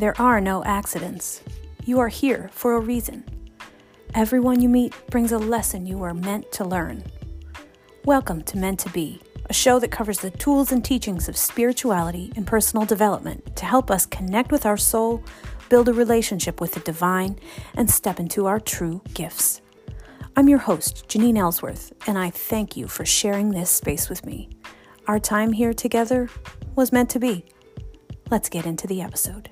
There are no accidents. You are here for a reason. Everyone you meet brings a lesson you are meant to learn. Welcome to Meant to Be, a show that covers the tools and teachings of spirituality and personal development to help us connect with our soul, build a relationship with the divine, and step into our true gifts. I'm your host, Janine Ellsworth, and I thank you for sharing this space with me. Our time here together was meant to be. Let's get into the episode.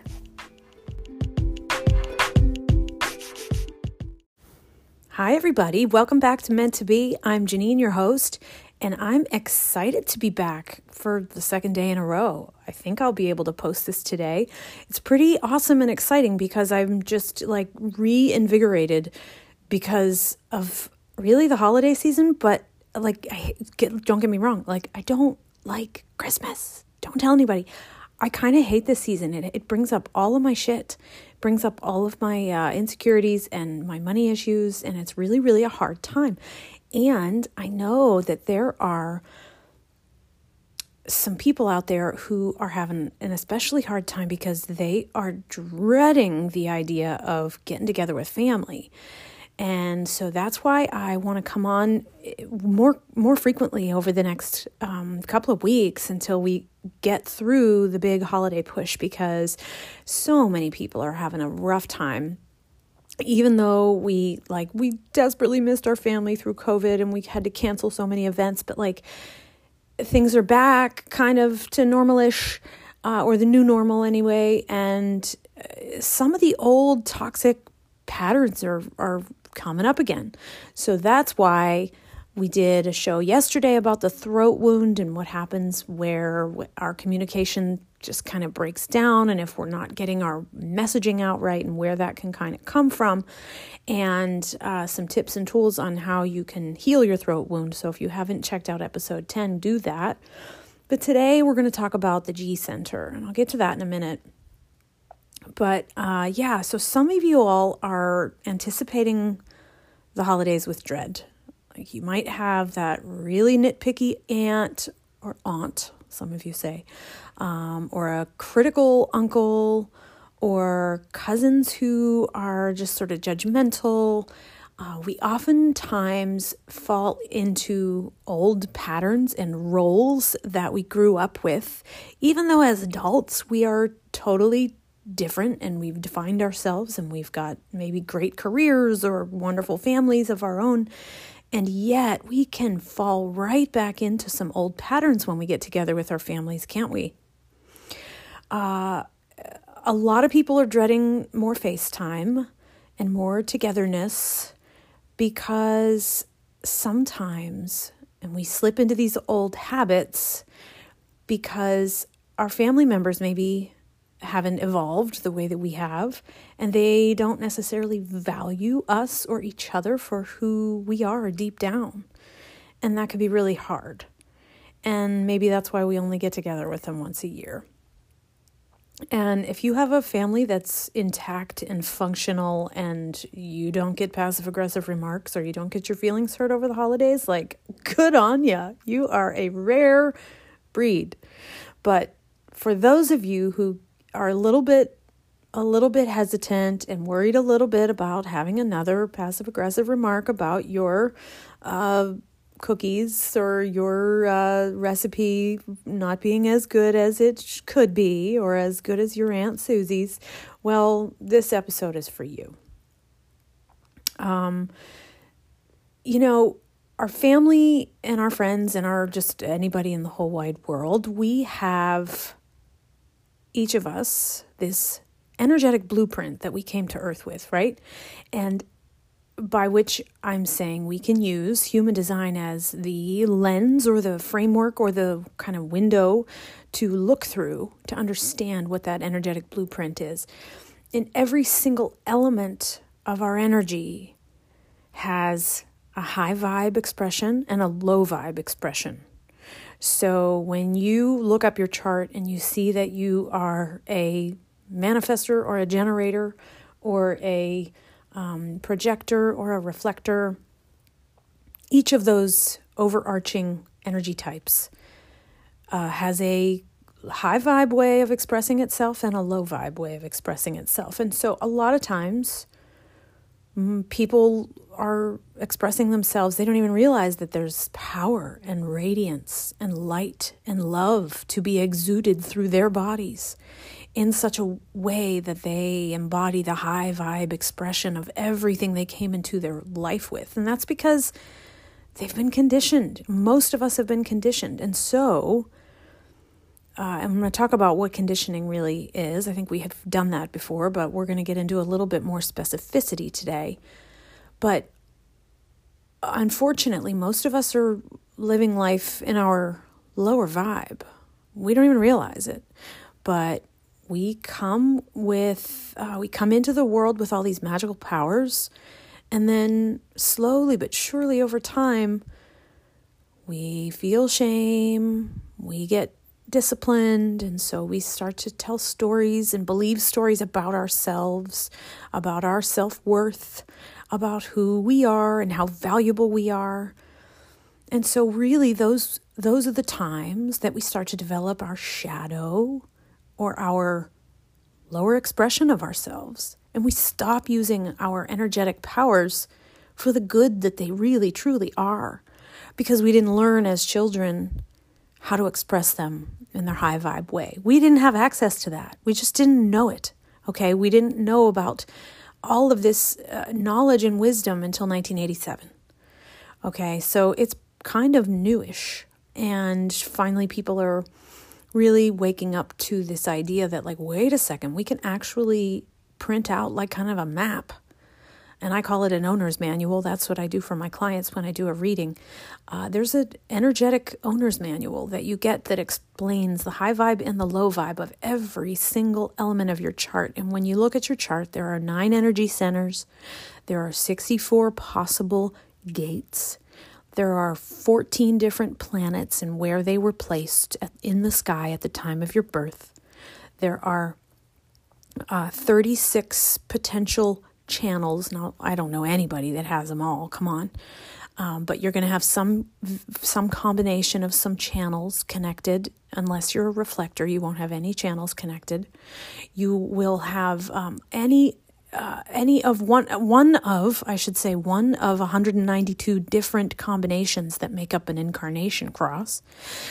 Hi, everybody. Welcome back to Meant to Be. I'm Janine, your host, and I'm excited to be back for the second day in a row. I think I'll be able to post this today. It's pretty awesome and exciting because I'm just like reinvigorated because of really the holiday season, but like I get, don't get me wrong, like I don't like Christmas. Don't tell anybody. I kind of hate this season. It, it brings up all of my shit, it brings up all of my uh, insecurities and my money issues, and it's really, really a hard time. And I know that there are some people out there who are having an especially hard time because they are dreading the idea of getting together with family. And so that's why I want to come on eh, more more frequently over the next um, couple of weeks until we get through the big holiday push because so many people are having a rough time even though we like we desperately missed our family through covid and we had to cancel so many events but like things are back kind of to normalish uh, or the new normal anyway and uh, some of the old toxic patterns are are coming up again. So that's why we did a show yesterday about the throat wound and what happens where our communication just kind of breaks down and if we're not getting our messaging out right and where that can kind of come from. And uh, some tips and tools on how you can heal your throat wound. So if you haven't checked out episode 10 do that. But today we're going to talk about the g center and i'll get to that in a minute. But uh, yeah, so some of you all are anticipating the holidays with dread. Like you might have that really nitpicky aunt or aunt, some of you say, um, or a critical uncle, or cousins who are just sort of judgmental. Uh, we oftentimes fall into old patterns and roles that we grew up with, even though as adults we are totally different and we've defined ourselves and we've got maybe great careers or wonderful families of our own. And yet we can fall right back into some old patterns when we get together with our families, can't we? Uh, a lot of people are dreading more FaceTime and more togetherness because sometimes, and we slip into these old habits because our family members maybe haven't evolved the way that we have, and they don't necessarily value us or each other for who we are deep down. And that could be really hard. And maybe that's why we only get together with them once a year. And if you have a family that's intact and functional and you don't get passive aggressive remarks or you don't get your feelings hurt over the holidays, like good on ya. You are a rare breed. But for those of you who are a little bit a little bit hesitant and worried a little bit about having another passive aggressive remark about your uh, cookies or your uh, recipe not being as good as it could be or as good as your Aunt Susie's, well, this episode is for you. Um, you know, our family and our friends and our just anybody in the whole wide world, we have each of us this energetic blueprint that we came to Earth with, right? And by which I'm saying we can use human design as the lens or the framework or the kind of window to look through to understand what that energetic blueprint is. In every single element of our energy has a high vibe expression and a low vibe expression. So when you look up your chart and you see that you are a manifester or a generator or a um, projector or a reflector, each of those overarching energy types uh, has a high vibe way of expressing itself and a low vibe way of expressing itself. And so a lot of times Mm-hmm. people are expressing themselves, they don't even realize that there's power and radiance and light and love to be exuded through their bodies in such a way that they embody the high vibe expression of everything they came into their life with. And that's because they've been conditioned. Most of us have been conditioned. And so, uh, I'm going to talk about what conditioning really is. I think we have done that before, but we're going to get into a little bit more specificity today. But unfortunately, most of us are living life in our lower vibe. We don't even realize it. But we come with, uh, we come into the world with all these magical powers. And then slowly but surely over time, we feel shame, we get disciplined. And so we start to tell stories and believe stories about ourselves, about our self worth, about who we are and how valuable we are. And so, really, those, those are the times that we start to develop our shadow or our lower expression of ourselves. And we stop using our energetic powers for the good that they really, truly are because we didn't learn as children how to express them in their high vibe way. We didn't have access to that. We just didn't know it. Okay. We didn't know about all of this uh, knowledge and wisdom until 1987. Okay. So it's kind of newish. And finally, people are really waking up to this idea that, like, wait a second, we can actually print out like kind of a map and I call it an owner's manual. That's what I do for my clients when I do a reading. Uh, there's an energetic owner's manual that you get that explains the high vibe and the low vibe of every single element of your chart. And when you look at your chart, there are nine energy centers, there are 64 possible gates. There are 14 different planets and where they were placed in the sky at the time of your birth. There are uh, 36 potential channels. Now, I don't know anybody that has them all. Come on. Um, but you're going to have some some combination of some channels connected. Unless you're a reflector, you won't have any channels connected. You will have um, any uh, any of one one of I should say one of 192 different combinations that make up an incarnation cross.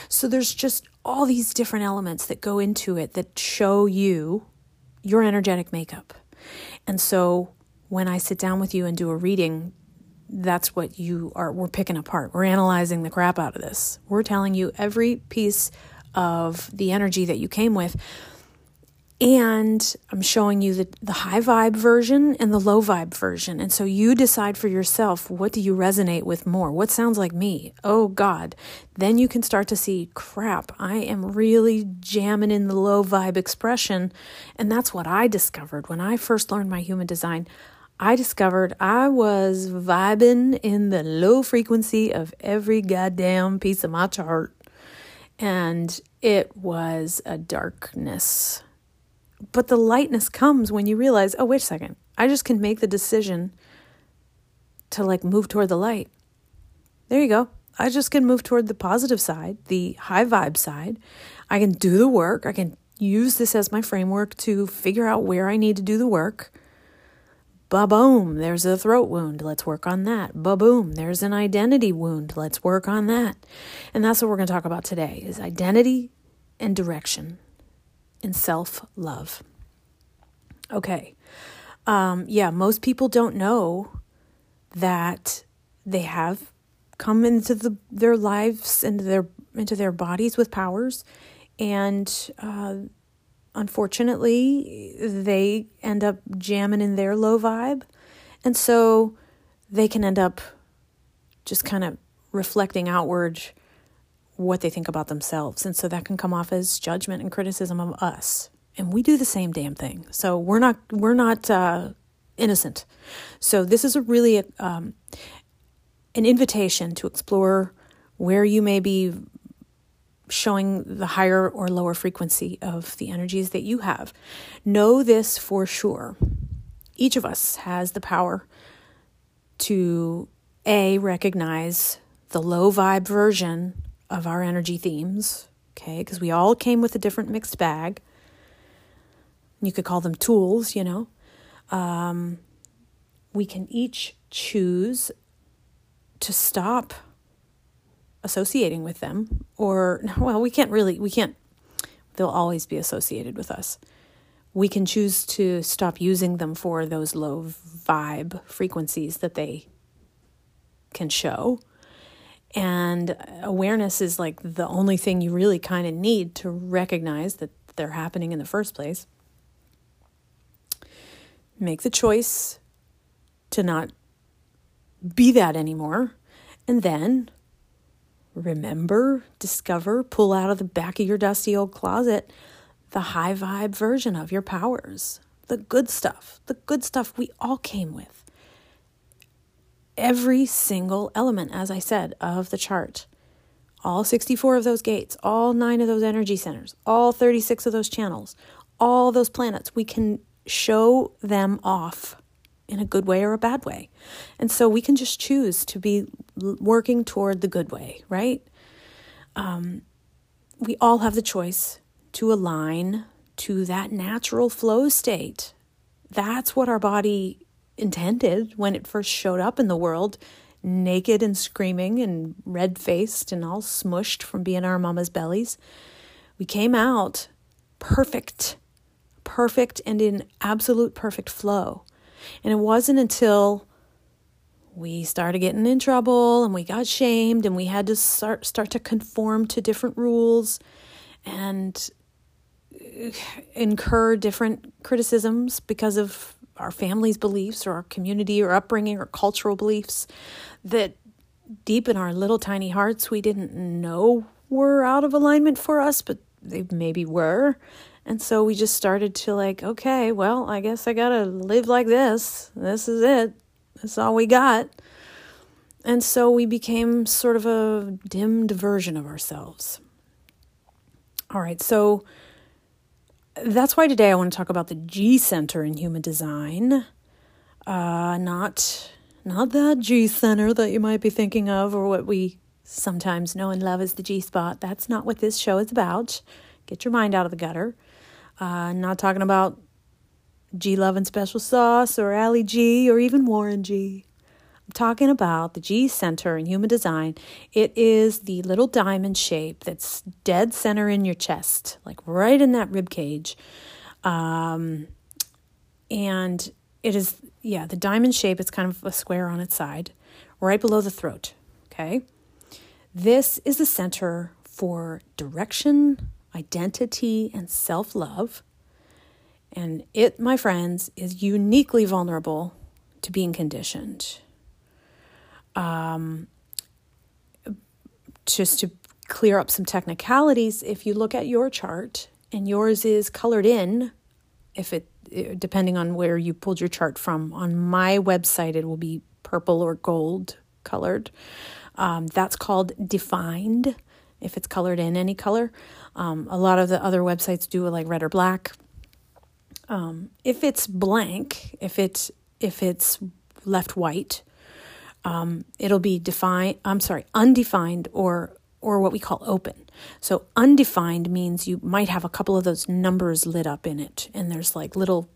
So there's just all these different elements that go into it that show you your energetic makeup. And so when I sit down with you and do a reading, that's what you are we're picking apart. We're analyzing the crap out of this. We're telling you every piece of the energy that you came with. And I'm showing you the, the high vibe version and the low vibe version. And so you decide for yourself what do you resonate with more? What sounds like me? Oh God. Then you can start to see crap. I am really jamming in the low vibe expression. And that's what I discovered when I first learned my human design. I discovered I was vibing in the low frequency of every goddamn piece of my chart. And it was a darkness. But the lightness comes when you realize, oh, wait a second, I just can make the decision to like move toward the light. There you go. I just can move toward the positive side, the high vibe side. I can do the work. I can use this as my framework to figure out where I need to do the work Ba boom, there's a throat wound. Let's work on that. Ba boom, there's an identity wound. Let's work on that. And that's what we're going to talk about today is identity and direction and self-love. Okay. Um, yeah, most people don't know that they have come into the, their lives into their into their bodies with powers and uh, unfortunately, they end up jamming in their low vibe. And so they can end up just kind of reflecting outward what they think about themselves. And so that can come off as judgment and criticism of us. And we do the same damn thing. So we're not we're not uh, innocent. So this is a really um, an invitation to explore where you may be showing the higher or lower frequency of the energies that you have. Know this for sure. Each of us has the power to A, recognize the low vibe version of our energy themes okay? Because we all came with a different mixed bag. You could call them tools, you know. Um, we can each choose to stop associating with them or well we can't really we can't they'll always be associated with us we can choose to stop using them for those low vibe frequencies that they can show and awareness is like the only thing you really kind of need to recognize that they're happening in the first place make the choice to not be that anymore. And then remember, discover, pull out of the back of your dusty old closet the high vibe version of your powers, the good stuff, the good stuff we all came with. Every single element, as I said, of the chart, all 64 of those gates, all nine of those energy centers, all 36 of those channels, all those planets, we can show them off in a good way or a bad way. And so we can just choose to be working toward the good way, right? Um, we all have the choice to align to that natural flow state. That's what our body intended when it first showed up in the world, naked and screaming and red faced and all smushed from being our mama's bellies. We came out perfect, perfect and in absolute perfect flow. And it wasn't until we started getting in trouble and we got shamed and we had to start start to conform to different rules and uh, incur different criticisms because of our family's beliefs or our community or upbringing or cultural beliefs that deep in our little tiny hearts we didn't know were out of alignment for us but they maybe were and so we just started to like, okay, well, I guess I got to live like this. This is it. That's all we got. And so we became sort of a dimmed version of ourselves. All right, so that's why today I want to talk about the G center in human design. Uh, not not that G center that you might be thinking of, or what we sometimes know and love as the G spot. That's not what this show is about. Get your mind out of the gutter. Uh, not talking about G Love and Special Sauce or Ali G or even Warren G. I'm talking about the G Center in Human Design. It is the little diamond shape that's dead center in your chest, like right in that rib cage. Um, and it is, yeah, the diamond shape, it's kind of a square on its side, right below the throat. Okay. This is the center for direction, identity, and self love. And it, my friends, is uniquely vulnerable to being conditioned. Um, just to clear up some technicalities, if you look at your chart and yours is colored in, if it depending on where you pulled your chart from, on my website it will be purple or gold colored. Um, that's called defined if it's colored in any color. Um, a lot of the other websites do like red or black. Um, if it's blank, if it's if it's left white, um, it'll be defined. I'm sorry, undefined or or what we call open. So undefined means you might have a couple of those numbers lit up in it, and there's like little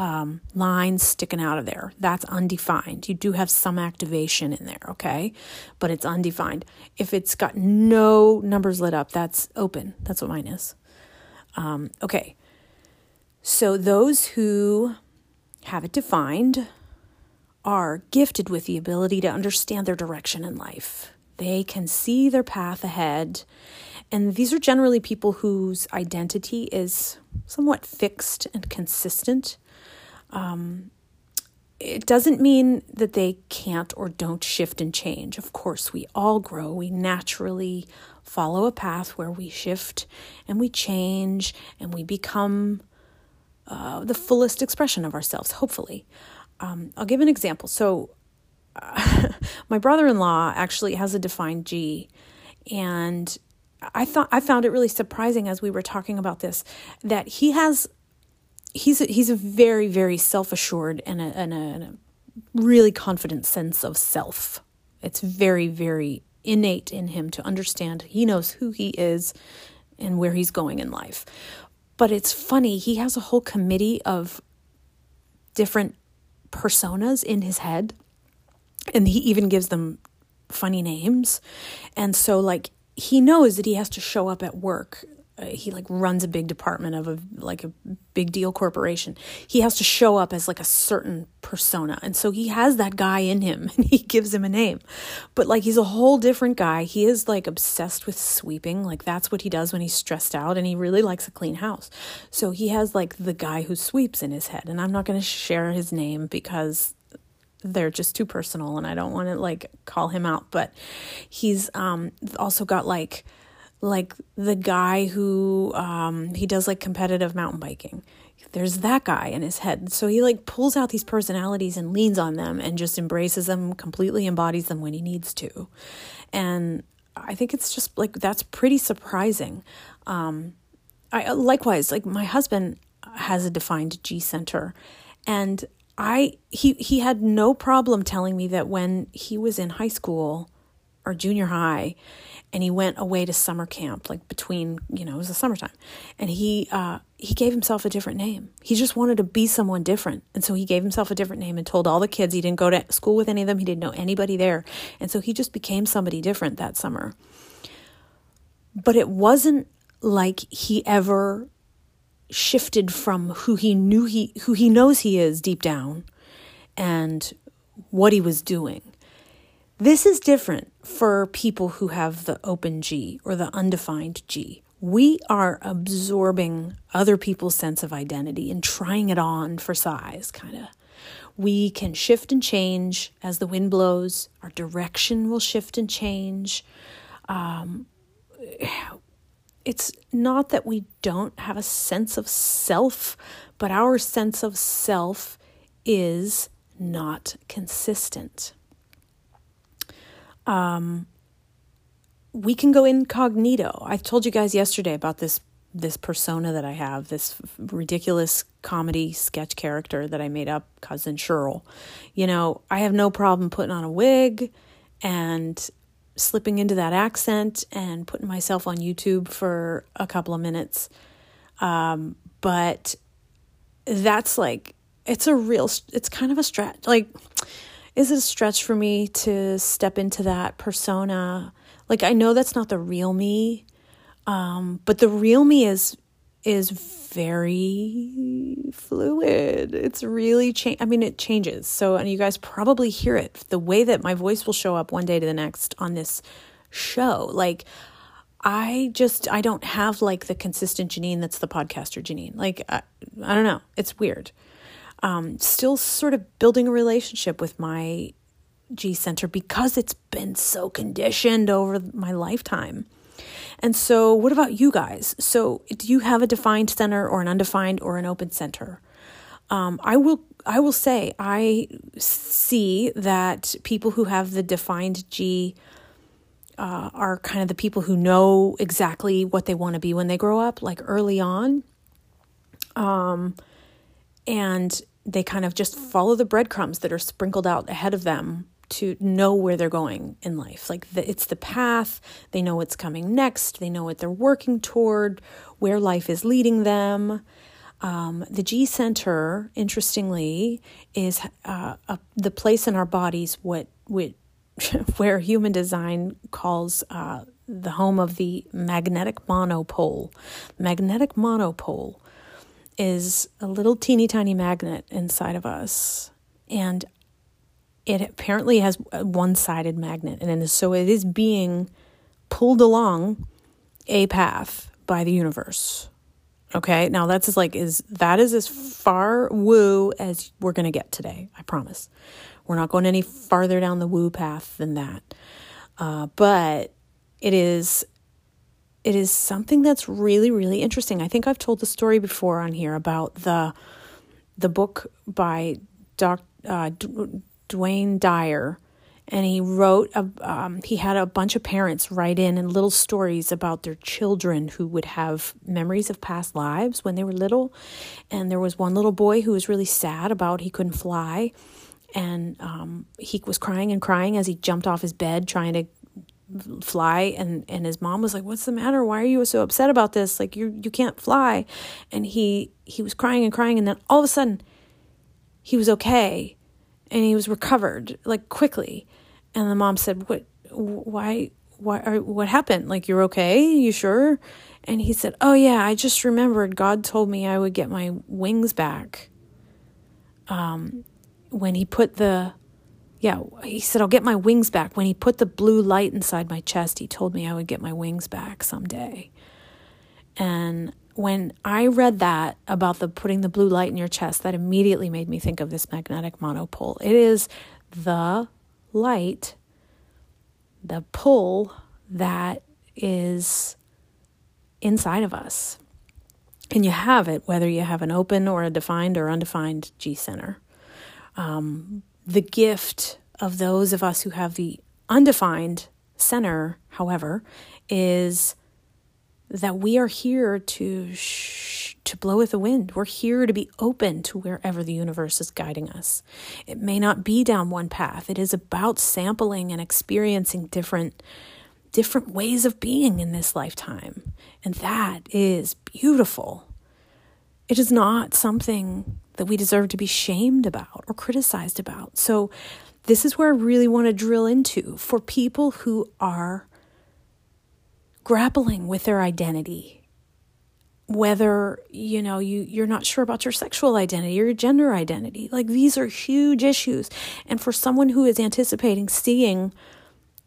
um, lines sticking out of there. That's undefined. You do have some activation in there, okay? But it's undefined. If it's got no numbers lit up, that's open. That's what mine is. Um, okay. So those who have it defined are gifted with the ability to understand their direction in life. They can see their path ahead. And these are generally people whose identity is somewhat fixed and consistent. Um, it doesn't mean that they can't or don't shift and change. Of course, we all grow. We naturally follow a path where we shift and we change and we become uh, the fullest expression of ourselves, hopefully. Um, I'll give an example. So, uh, my brother in law actually has a defined G, and I thought I found it really surprising as we were talking about this that he has he's a, he's a very very self assured and a, and, and a really confident sense of self. It's very very innate in him to understand. He knows who he is, and where he's going in life. But it's funny, he has a whole committee of different personas in his head, and he even gives them funny names. And so, like, he knows that he has to show up at work he like runs a big department of a like a big deal corporation. He has to show up as like a certain persona. And so he has that guy in him and he gives him a name. But like he's a whole different guy. He is like obsessed with sweeping. Like that's what he does when he's stressed out and he really likes a clean house. So he has like the guy who sweeps in his head. And i'm not going to share his name because they're just too personal and I don't want to like call him out. But he's um also got like like the guy who um, he does like competitive mountain biking. There's that guy in his head. So he like pulls out these personalities and leans on them and just embraces them, completely embodies them when he needs to. And I think it's just like that's pretty surprising. Um, I likewise like my husband has a defined G center, and I he he had no problem telling me that when he was in high school or junior high and he went away to summer camp like between you know it was the summertime. And he uh, he gave himself a different name. He just wanted to be someone different. And so he gave himself a different name and told all the kids. He didn't go to school with any of them. He didn't know anybody there. And so he just became somebody different that summer. But it wasn't like he ever shifted from who he knew he who he knows he is deep down and what he was doing this is different for people who have the open G or the undefined G. We are absorbing other people's sense of identity and trying it on for size, kind of. We can shift and change as the wind blows. Our direction will shift and change. Um, it's not that we don't have a sense of self, but our sense of self is not consistent um, we can go incognito. I told you guys yesterday about this this persona that I have, this ridiculous comedy sketch character that I made up, cousin Cheryl. You know, I have no problem putting on a wig and slipping into that accent and putting myself on YouTube for a couple of minutes. Um, but that's like it's a real it's kind of a stretch. Like is it a stretch for me to step into that persona? Like I know that's not the real me, um, but the real me is is very fluid. It's really change. I mean, it changes. So, and you guys probably hear it the way that my voice will show up one day to the next on this show. Like, I just I don't have like the consistent Janine that's the podcaster Janine. Like, I, I don't know. It's weird um, still sort of building a relationship with my G center because it's been so conditioned over my lifetime. And so, what about you guys? So, do you have a defined center or an undefined or an open center? Um, I will. I will say I see that people who have the defined G uh, are kind of the people who know exactly what they want to be when they grow up, like early on. Um, and they kind of just follow the breadcrumbs that are sprinkled out ahead of them to know where they're going in life. Like the, it's the path, they know what's coming next, they know what they're working toward, where life is leading them. Um, the G center, interestingly, is uh, a, the place in our bodies what, what where human design calls uh, the home of the magnetic monopole. Magnetic monopole is a little teeny tiny magnet inside of us. And it apparently has a one sided magnet. And so it is being pulled along a path by the universe. Okay, now that's like is that is as far woo as we're gonna get today. I promise. We're not going any farther down the woo path than that. Uh, but it is it is something that's really really interesting. I think I've told the story before on here about the the book by Doc, uh, Wayne Dyer, and he wrote a, um, he had a bunch of parents write in and little stories about their children who would have memories of past lives when they were little, and there was one little boy who was really sad about he couldn't fly, and um, he was crying and crying as he jumped off his bed trying to fly and and his mom was like what's the matter? Why are you so upset about this? Like you you can't fly. And he he was crying and crying and then all of a sudden he was okay and he was recovered like quickly. And the mom said what why why are, what happened? Like you're okay? You sure? And he said oh yeah i just remembered god told me i would get my wings back um when he put the yeah, he said, I'll get my wings back. When he put the blue light inside my chest, he told me I would get my wings back someday. And when I read that about the putting the blue light in your chest, that immediately made me think of this magnetic monopole. It is the light, the pull that is inside of us. And you have it whether you have an open or a defined or undefined G center. Um, the gift of those of us who have the undefined center, however, is that we are here to to blow with the wind. We're here to be open to wherever the universe is guiding us. It may not be down one path. It is about sampling and experiencing different different ways of being in this lifetime. And that is beautiful. It is not something that we deserve to be shamed about or criticized about. So, this is where I really want to drill into for people who are grappling with their identity. Whether, you know, you, you're not sure about your sexual identity or your gender identity. Like these are huge issues. And for someone who is anticipating seeing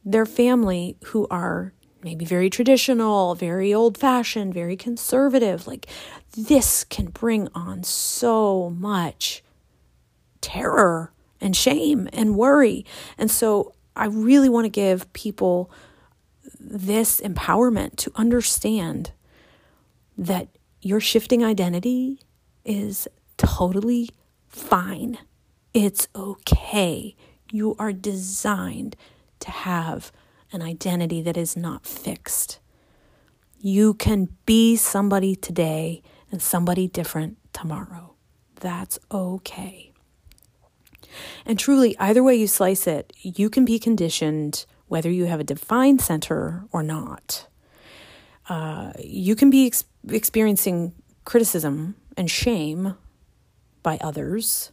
their family who are maybe very traditional, very old fashioned, very conservative. Like this can bring on so much terror and shame and worry. And so I really want to give people this empowerment to understand that your shifting identity is totally fine. It's okay. You are designed to have an identity that is not fixed. You can be somebody today and somebody different tomorrow. That's okay. And truly, either way you slice it, you can be conditioned whether you have a defined center or not. Uh, you can be ex- experiencing criticism and shame by others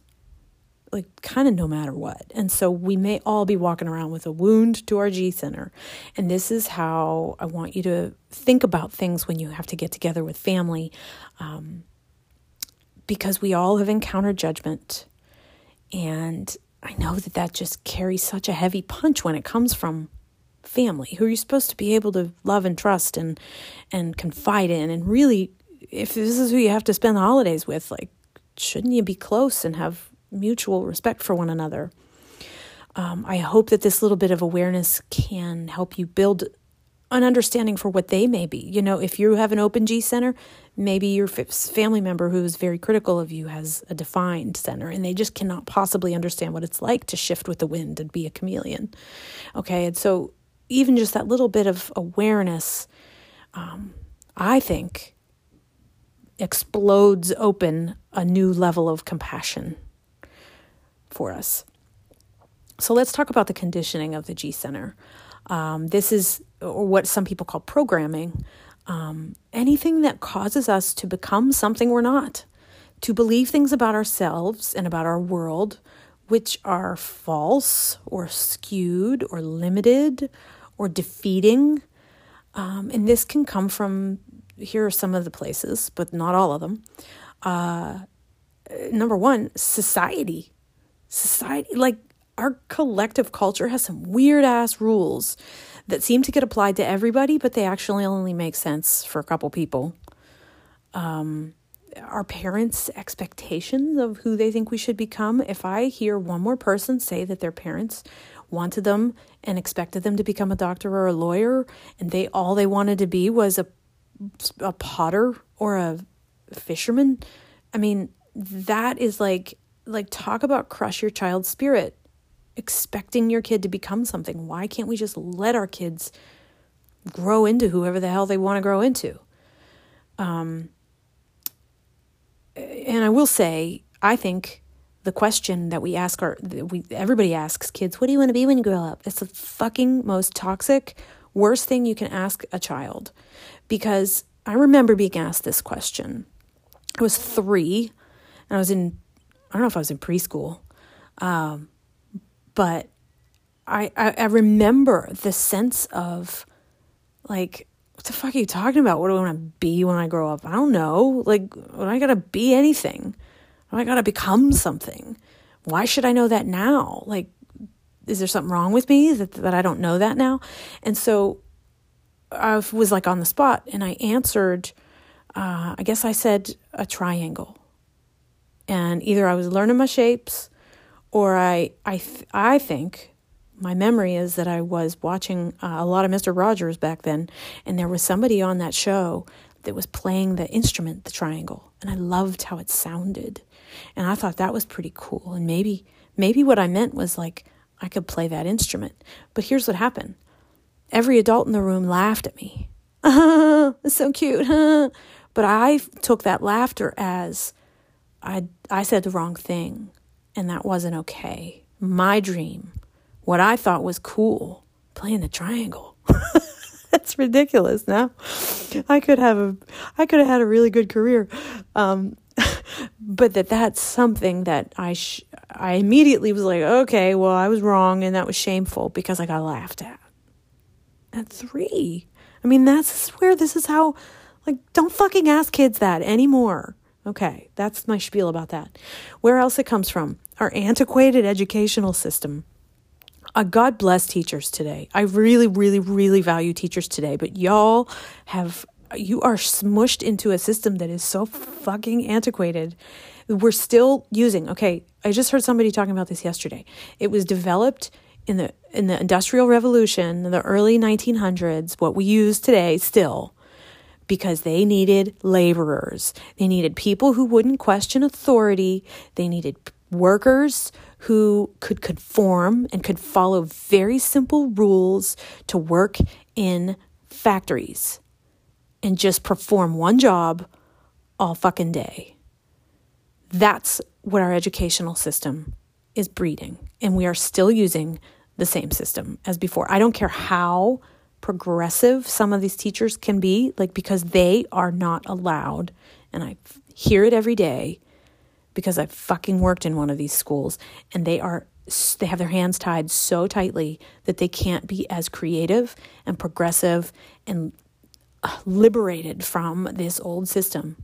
like kind of no matter what. And so we may all be walking around with a wound to our G center. And this is how I want you to think about things when you have to get together with family. Um, because we all have encountered judgment. And I know that that just carries such a heavy punch when it comes from family who you're supposed to be able to love and trust and and confide in and really if this is who you have to spend the holidays with like shouldn't you be close and have mutual respect for one another. Um, I hope that this little bit of awareness can help you build an understanding for what they may be. You know, if you have an open G center, maybe your family member who is very critical of you has a defined center and they just cannot possibly understand what it's like to shift with the wind and be a chameleon. Okay, and so even just that little bit of awareness, um, I think, explodes open a new level of compassion for us. So let's talk about the conditioning of the G center. Um, this is or what some people call programming. Um, anything that causes us to become something we're not, to believe things about ourselves and about our world which are false or skewed or limited or defeating. Um, and this can come from here are some of the places, but not all of them. Uh, number one, society society, like our collective culture has some weird ass rules that seem to get applied to everybody, but they actually only make sense for a couple people. Um, our parents' expectations of who they think we should become. If I hear one more person say that their parents wanted them and expected them to become a doctor or a lawyer, and they all they wanted to be was a a potter or a fisherman, I mean, that is like like talk about crush your child's spirit expecting your kid to become something. Why can't we just let our kids grow into whoever the hell they want to grow into? Um, and i will say i think the question that we ask our we everybody asks kids what do you want to be when you grow up? It's the fucking most toxic worst thing you can ask a child. Because I remember being asked this question. I was three and I was in, I don't know if I was in preschool, um, but I, I, I remember the sense of like, what the fuck are you talking about? What do I want to be when I grow up? I don't know. Like, when I gotta be anything, I gotta become something. Why should I know that now? Like, is there something wrong with me that, that I don't know that now? And so I was like on the spot and I answered, uh, I guess I said a triangle. And either I was learning my shapes or I, I, th- I think my memory is that I was watching uh, a lot of Mr. Rogers back then, and there was somebody on that show that was playing the instrument, the triangle, and I loved how it sounded. And I thought that was pretty cool. And maybe, maybe what I meant was like, I could play that instrument. But here's what happened every adult in the room laughed at me. It's so cute. but I took that laughter as I, I said the wrong thing, and that wasn't okay. My dream, what I thought was cool, playing the triangle. That's ridiculous. Now, I could have a, I could have had a really good career, um, but that that's something that I sh- I immediately was like, okay, well, I was wrong, and that was shameful because I got laughed at. At three, I mean, that's where this is how, like, don't fucking ask kids that anymore. Okay, that's my spiel about that. Where else it comes from? Our antiquated educational system. Uh, God bless teachers today. I really, really, really value teachers today, but y'all have you are smushed into a system that is so fucking antiquated. We're still using, okay, I just heard somebody talking about this yesterday. It was developed in the in the industrial revolution in the early 1900s, what we use today still because they needed laborers. They needed people who wouldn't question authority. They needed workers who could conform and could follow very simple rules to work in factories and just perform one job all fucking day. That's what our educational system is breeding. And we are still using the same system as before. I don't care how progressive some of these teachers can be, like, because they are not allowed. And I hear it every day because I fucking worked in one of these schools and they are they have their hands tied so tightly that they can't be as creative and progressive and uh, liberated from this old system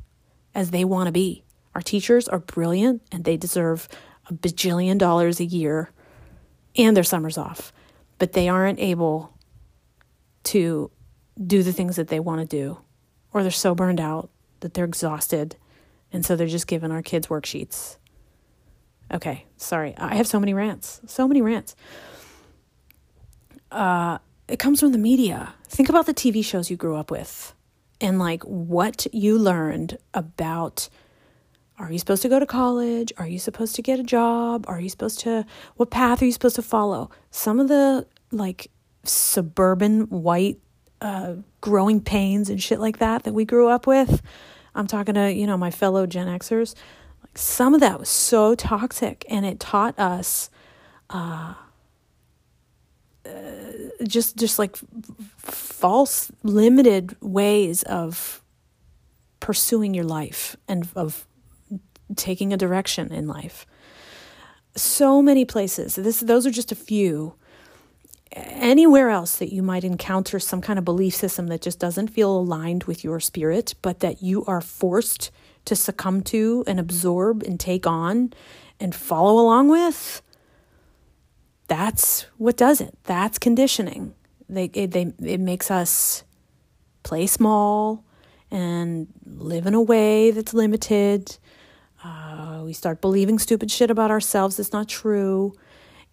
as they want to be. Our teachers are brilliant and they deserve a bajillion dollars a year and their summers off, but they aren't able to do the things that they want to do, or they're so burned out that they're exhausted, and so they're just giving our kids worksheets. Okay, sorry. I have so many rants, so many rants. Uh, it comes from the media. Think about the TV shows you grew up with and like what you learned about are you supposed to go to college? Are you supposed to get a job? Are you supposed to what path are you supposed to follow? Some of the like suburban white uh, growing pains and shit like that that we grew up with. I'm talking to, you know, my fellow Gen Xers. Like some of that was so toxic and it taught us uh, uh, just just like false limited ways of pursuing your life and of taking a direction in life so many places this those are just a few anywhere else that you might encounter some kind of belief system that just doesn't feel aligned with your spirit but that you are forced to succumb to and absorb and take on and follow along with that's what does it. That's conditioning. They, it, they, it makes us play small and live in a way that's limited. Uh, we start believing stupid shit about ourselves that's not true.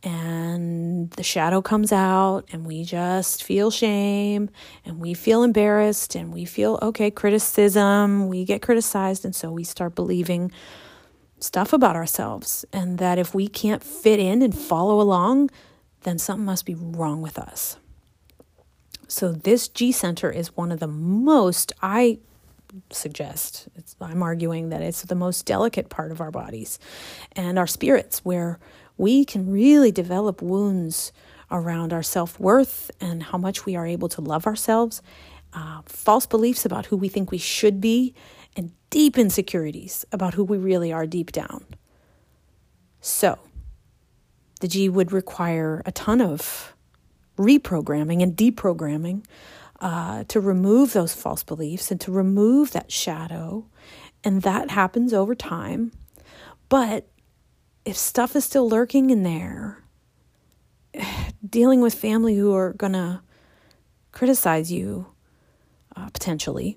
And the shadow comes out, and we just feel shame and we feel embarrassed and we feel, okay, criticism. We get criticized, and so we start believing stuff about ourselves, and that if we can't fit in and follow along, then something must be wrong with us. So, this G center is one of the most, I suggest, I'm arguing that it's the most delicate part of our bodies and our spirits, where we can really develop wounds around our self worth and how much we are able to love ourselves, uh, false beliefs about who we think we should be, and deep insecurities about who we really are deep down. So, the G would require a ton of reprogramming and deprogramming uh, to remove those false beliefs and to remove that shadow. And that happens over time. But if stuff is still lurking in there, dealing with family who are going to criticize you uh, potentially,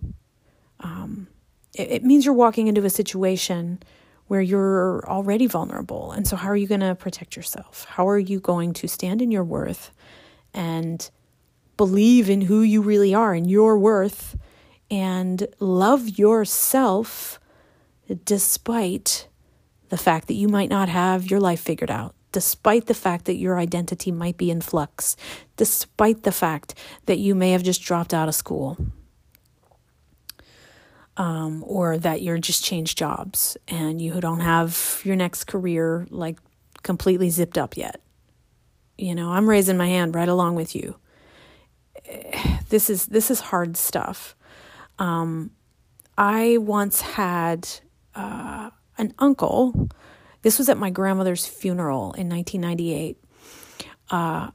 um, it, it means you're walking into a situation where you're already vulnerable. And so, how are you going to protect yourself? How are you going to stand in your worth and believe in who you really are and your worth and love yourself despite the fact that you might not have your life figured out? Despite the fact that your identity might be in flux, despite the fact that you may have just dropped out of school, um, or that you're just changed jobs and you don't have your next career like completely zipped up yet. You know, I'm raising my hand right along with you. This is this is hard stuff. Um, I once had uh, an uncle. This was at my grandmother's funeral in 1998. Uh,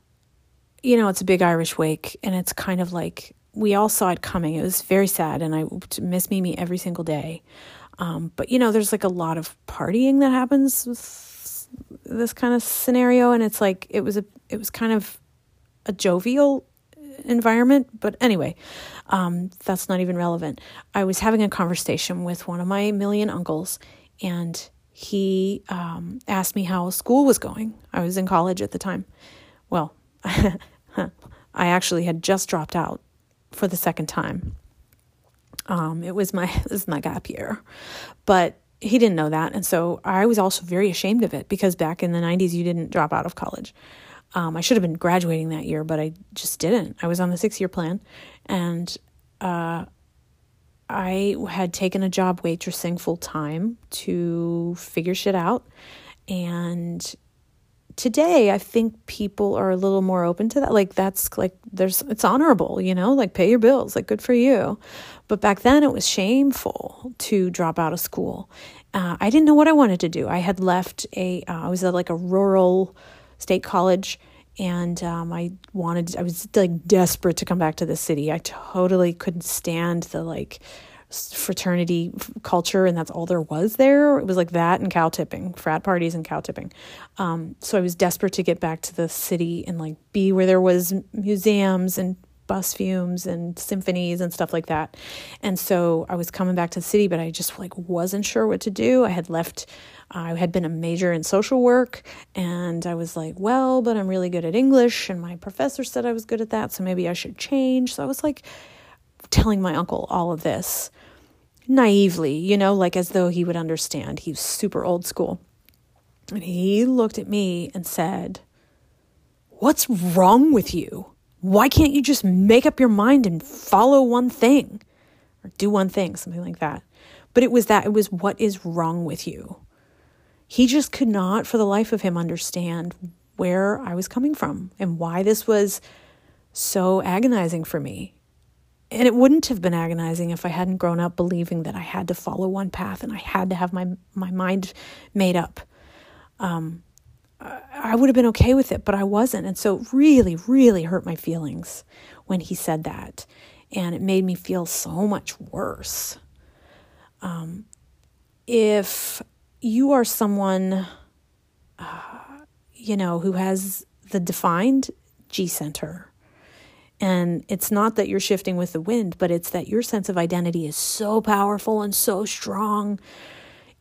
you know, it's a big Irish wake, and it's kind of like we all saw it coming. It was very sad, and I miss Mimi every single day. Um, but you know, there's like a lot of partying that happens with this kind of scenario, and it's like it was a it was kind of a jovial environment. But anyway, um, that's not even relevant. I was having a conversation with one of my million uncles, and he um, asked me how school was going. I was in college at the time. Well, I actually had just dropped out for the second time. Um, it was my it was my gap year, but he didn't know that, and so I was also very ashamed of it because back in the '90s you didn't drop out of college. Um, I should have been graduating that year, but I just didn't. I was on the six year plan, and uh, I had taken a job waitressing full time to figure shit out, and today I think people are a little more open to that. Like that's like there's it's honorable, you know, like pay your bills, like good for you. But back then it was shameful to drop out of school. Uh, I didn't know what I wanted to do. I had left a uh, I was at like a rural state college and um, I wanted I was like desperate to come back to the city. I totally couldn't stand the like fraternity culture and that's all there was there. It was like that and cow tipping frat parties and cow tipping. Um, so i was desperate to get back to the city and like be where there was museums and bus fumes and symphonies and stuff like that. And so i was coming back to the city but i just like wasn't sure what to do. I had left i had been a major in social work and i was like well but i'm really good at english and my professor said i was good at that so maybe i should change so i was like telling my uncle all of this naively, you know, like as though he would understand. He's super old school. And he looked at me and said, What's wrong with you? Why can't you just make up your mind and follow one thing or do one thing, something like that? But it was that, it was what is wrong with you? He just could not, for the life of him, understand where I was coming from and why this was so agonizing for me and it wouldn't have been agonizing if I hadn't grown up believing that I had to follow one path and I had to have my my mind made up. Um, I would have been okay with it, but I wasn't, and so it really, really hurt my feelings when he said that, and it made me feel so much worse. Um, if you are someone, uh, you know, who has the defined G center and it's not that you're shifting with the wind, but it's that your sense of identity is so powerful and so strong.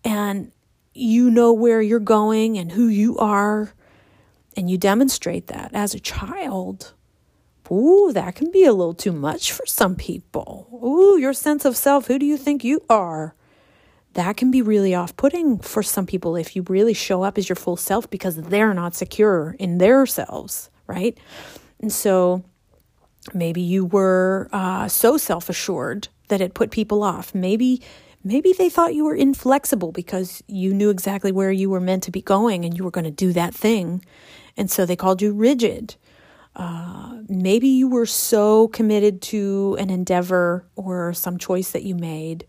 And you know where you're going and who you are. And you demonstrate that as a child. Ooh, that can be a little too much for some people. Ooh, your sense of self, who do you think you are? That can be really off putting for some people if you really show up as your full self because they're not secure in their selves, right? And so Maybe you were uh, so self assured that it put people off. Maybe maybe they thought you were inflexible because you knew exactly where you were meant to be going and you were going to do that thing. And so they called you rigid. Uh, maybe you were so committed to an endeavor or some choice that you made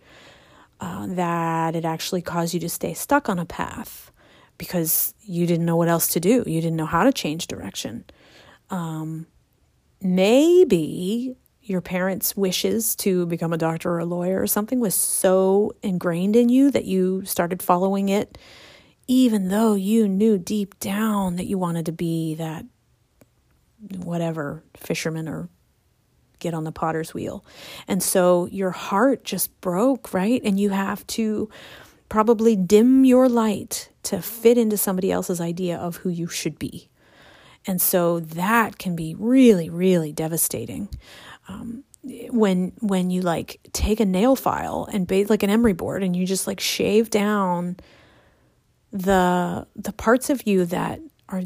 uh, that it actually caused you to stay stuck on a path because you didn't know what else to do. You didn't know how to change direction. Um, maybe your parents' wishes to become a doctor or a lawyer or something was so ingrained in you that you started following it, even though you knew deep down that you wanted to be that whatever fisherman or get on the potter's wheel. And so your heart just broke, right? And you have to probably dim your light to fit into somebody else's idea of who you should be. And so that can be really, really devastating. Um, when when you like take a nail file and base like an emery board and you just like shave down the the parts of you that are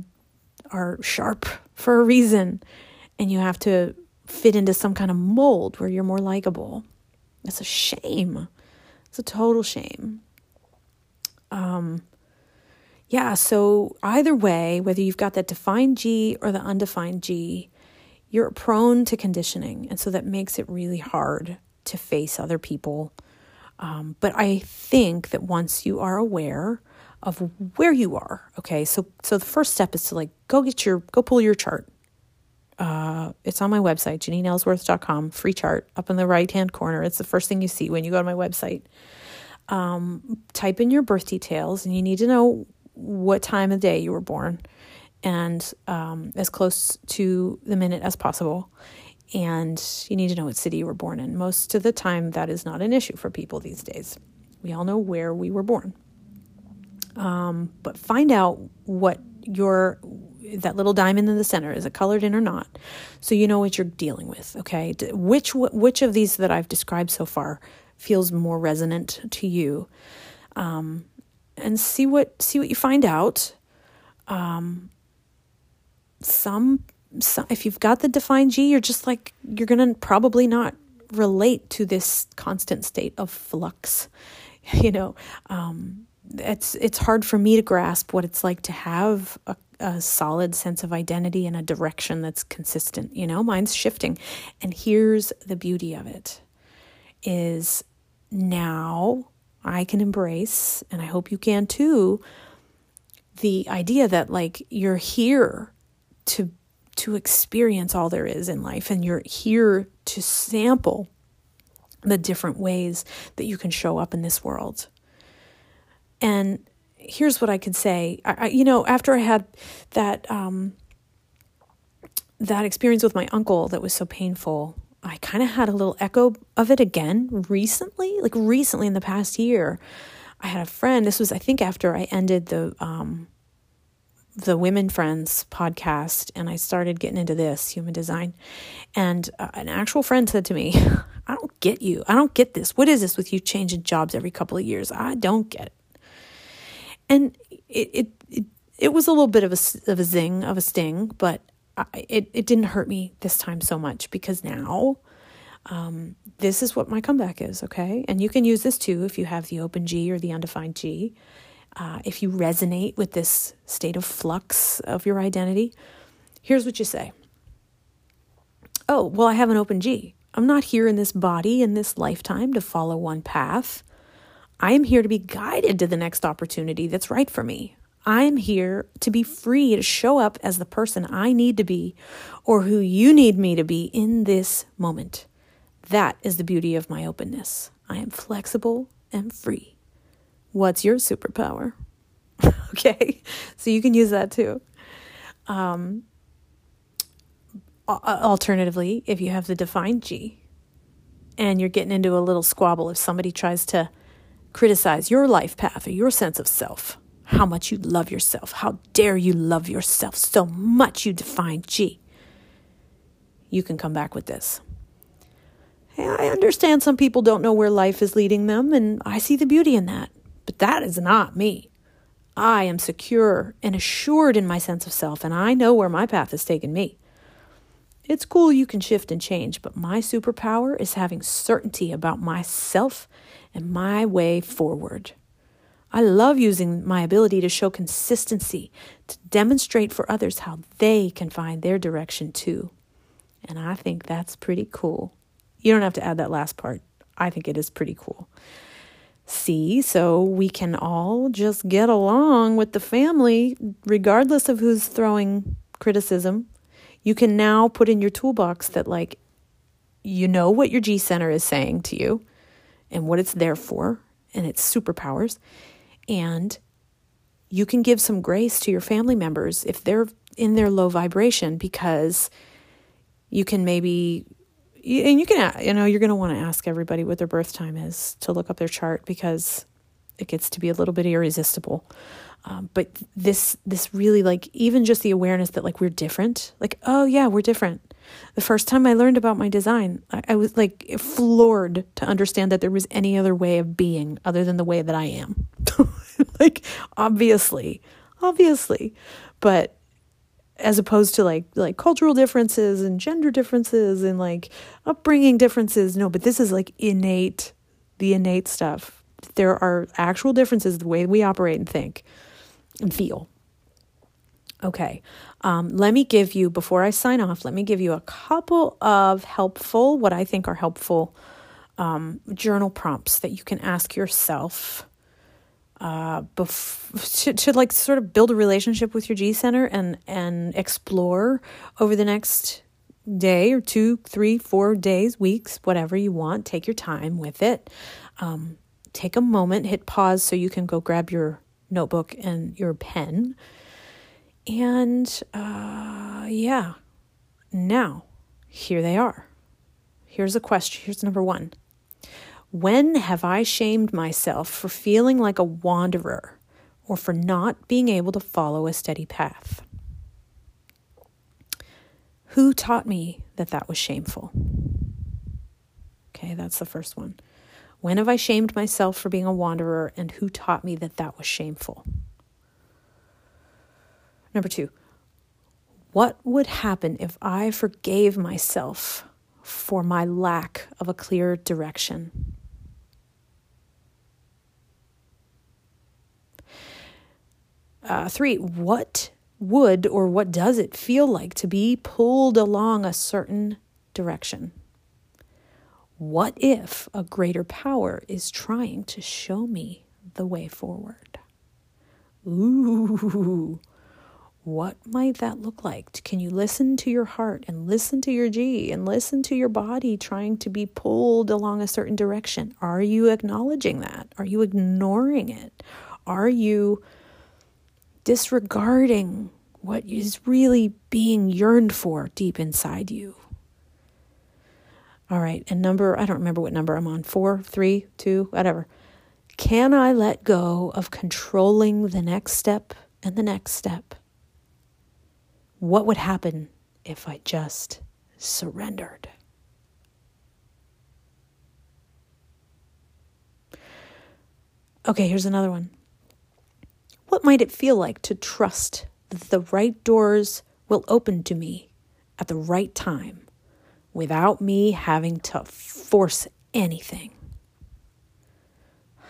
are sharp for a reason and you have to fit into some kind of mold where you're more likable. It's a shame. It's a total shame. Um, yeah, so either way, whether you've got that defined G or the undefined G, you're prone to conditioning. And so that makes it really hard to face other people. Um, but I think that once you are aware of where you are, okay, so so the first step is to like go get your go pull your chart uh, it's on my website, JanineEllsworth.com, free chart up in the right hand corner. It's the first thing you see when you go to my website. Um, type in your birth details, and you need to know what time of day you were born and um, as close to the minute as possible. And you need to know what city you were born in. Most of the time, that is not an issue for people these days. We all know where we were born. Um, but find out what your that little diamond in the center is it colored in or not? So you know what you're dealing with okay? Which which of these that i've described so far feels more resonant to you? Um, and see what see what you find out. Um, some, some if you've got the defined g you're just like you're gonna probably not relate to this constant state of flux you know? Um, it's it's hard for me to grasp what it's like to have a a solid sense of identity and a direction that's consistent. You know, mine's shifting. And here's the beauty of it is now I can embrace, and I hope you can too, the idea that like you're here to to experience all there is in life and you're here to sample the different ways that you can show up in this world. And here's what I could say. I, I, you know, after I had that um, that experience with my uncle that was so painful, I kind of had a little echo of it again recently. Like recently in the past year, I had a friend. This was, I think, after I ended the um, the Women Friends podcast, and I started getting into this human design. And uh, an actual friend said to me, "I don't get you. I don't get this. What is this with you changing jobs every couple of years? I don't get it." And it it it, it was a little bit of a of a zing of a sting, but I, it it didn't hurt me this time so much because now. Um, this is what my comeback is, okay? And you can use this too if you have the open G or the undefined G. Uh, if you resonate with this state of flux of your identity, here's what you say Oh, well, I have an open G. I'm not here in this body in this lifetime to follow one path. I am here to be guided to the next opportunity that's right for me. I'm here to be free to show up as the person I need to be or who you need me to be in this moment. That is the beauty of my openness. I am flexible and free. What's your superpower? okay, so you can use that too. Um, alternatively, if you have the defined G and you're getting into a little squabble, if somebody tries to criticize your life path or your sense of self, how much you love yourself. How dare you love yourself so much you define G. You can come back with this. Hey, I understand some people don't know where life is leading them, and I see the beauty in that. But that is not me. I am secure and assured in my sense of self, and I know where my path has taken me. It's cool you can shift and change, but my superpower is having certainty about myself and my way forward. I love using my ability to show consistency, to demonstrate for others how they can find their direction too. And I think that's pretty cool. You don't have to add that last part. I think it is pretty cool. See, so we can all just get along with the family, regardless of who's throwing criticism. You can now put in your toolbox that, like, you know what your G Center is saying to you and what it's there for and its superpowers. And you can give some grace to your family members if they're in their low vibration because you can maybe and you can you know you're going to want to ask everybody what their birth time is to look up their chart because it gets to be a little bit irresistible um, but this this really like even just the awareness that like we're different like oh yeah we're different. The first time i learned about my design I, I was like floored to understand that there was any other way of being other than the way that i am. Like obviously obviously. But as opposed to like like cultural differences and gender differences and like upbringing differences no but this is like innate the innate stuff. There are actual differences the way we operate and think feel okay um, let me give you before i sign off let me give you a couple of helpful what i think are helpful um, journal prompts that you can ask yourself uh, bef- to, to like sort of build a relationship with your G center and and explore over the next day or two, three, four days, weeks, whatever you want. Take your time with it. Um, take a moment, hit pause so you can go grab your notebook and your pen. And uh, yeah, now here they are. Here's a question. Here's number one when have I shamed myself for feeling like a wanderer or for not being able to follow a steady path? Who taught me that that was shameful? Okay, that's the first one. When have I shamed myself for being a wanderer and who taught me that that was shameful? Number two, what would happen if I forgave myself for my lack of a clear direction? Uh, three, what would or what does it feel like to be pulled along a certain direction? What if a greater power is trying to show me the way forward? Ooh, what might that look like? Can you listen to your heart and listen to your G and listen to your body trying to be pulled along a certain direction? Are you acknowledging that? Are you ignoring it? Are you disregarding what is really being yearned for deep inside you. All right, and number, I don't remember what number I'm on four, three, two, whatever. Can I let go of controlling the next step and the next step? What would happen if I just surrendered? Okay, here's another one. What might it feel like to trust that the right doors will open to me at the right time without me having to force anything?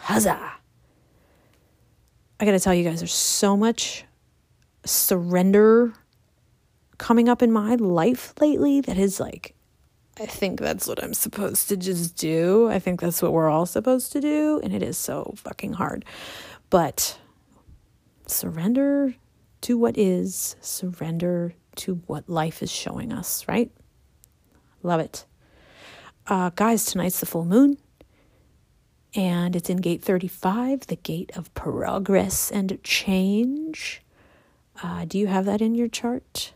Huzzah! I gotta tell you guys, there's so much surrender coming up in my life lately that is like, I think that's what I'm supposed to just do. I think that's what we're all supposed to do. And it is so fucking hard. But surrender to what is, surrender to what life is showing us, right? Love it. Uh, guys, tonight's the full moon, and it's in gate 35, the gate of progress and change. Uh, do you have that in your chart?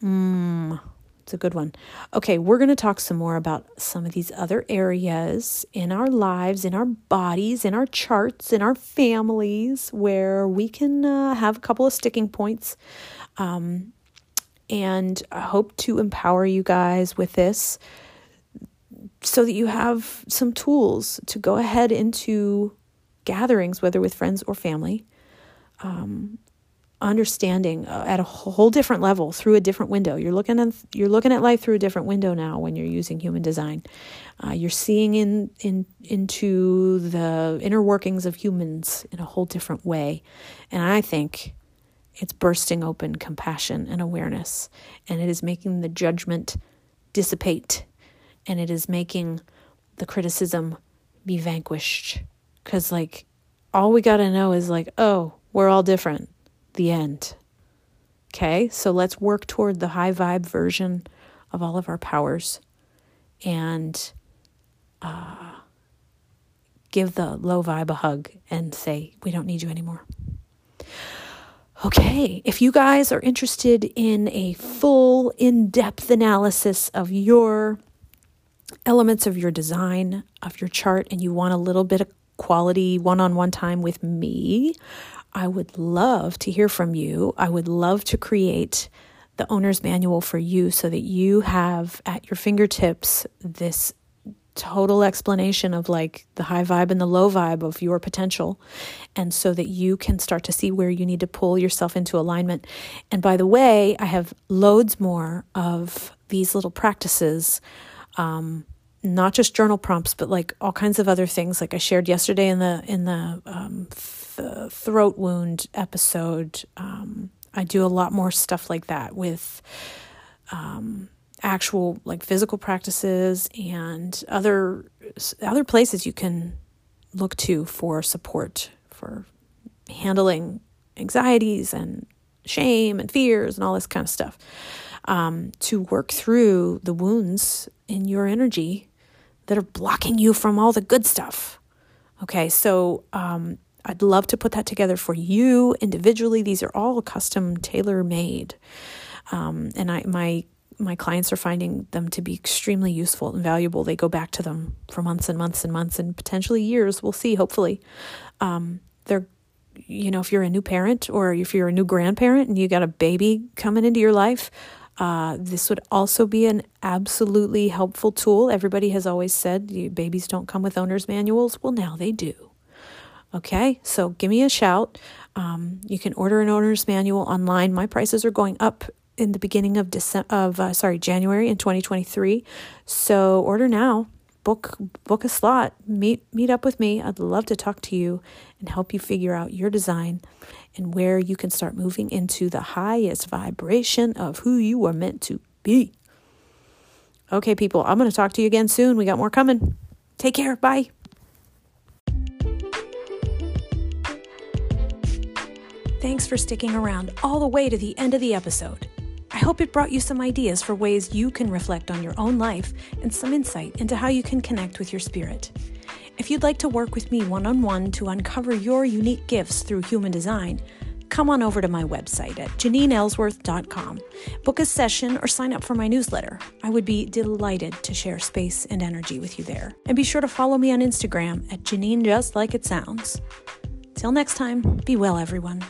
Hmm. It's a good one. Okay, we're going to talk some more about some of these other areas in our lives, in our bodies, in our charts, in our families, where we can uh, have a couple of sticking points. Um, and I hope to empower you guys with this so that you have some tools to go ahead into gatherings, whether with friends or family, um, understanding uh, at a whole different level through a different window. You're looking at you're looking at life through a different window now when you're using human design. Uh, you're seeing in in into the inner workings of humans in a whole different way, and I think it's bursting open compassion and awareness, and it is making the judgment dissipate, and it is making the criticism be vanquished. Because like all we got to know is like, oh, we're all different the end. Okay, so let's work toward the high vibe version of all of our powers and uh, give the low vibe a hug and say, We don't need you anymore. Okay, if you guys are interested in a full, in depth analysis of your elements of your design, of your chart, and you want a little bit of quality one on one time with me, I would love to hear from you. I would love to create the owner's manual for you so that you have at your fingertips this total explanation of like the high vibe and the low vibe of your potential. And so that you can start to see where you need to pull yourself into alignment. And by the way, I have loads more of these little practices. Um, not just journal prompts, but like all kinds of other things. Like I shared yesterday in the in the um, the throat wound episode, um, I do a lot more stuff like that with um, actual like physical practices and other other places you can look to for support for handling anxieties and shame and fears and all this kind of stuff um, to work through the wounds in your energy that are blocking you from all the good stuff. Okay, so um, I'd love to put that together for you individually. These are all custom tailor made. Um, and I, my my clients are finding them to be extremely useful and valuable. They go back to them for months and months and months and potentially years. We'll see, hopefully. Um, they're, you know, if you're a new parent or if you're a new grandparent and you got a baby coming into your life, uh, this would also be an absolutely helpful tool. Everybody has always said babies don't come with owner's manuals. Well, now they do. Okay, so give me a shout. Um, you can order an owner's manual online. My prices are going up in the beginning of December of uh, sorry January in 2023. So order now. Book book a slot. Meet meet up with me. I'd love to talk to you and help you figure out your design and where you can start moving into the highest vibration of who you were meant to be. Okay, people, I'm going to talk to you again soon. We got more coming. Take care. Bye. Thanks for sticking around all the way to the end of the episode. I hope it brought you some ideas for ways you can reflect on your own life and some insight into how you can connect with your spirit. If you'd like to work with me one on one to uncover your unique gifts through human design, come on over to my website at janineellsworth.com. Book a session or sign up for my newsletter. I would be delighted to share space and energy with you there. And be sure to follow me on Instagram at Janine Just Like It Sounds. Till next time, be well, everyone.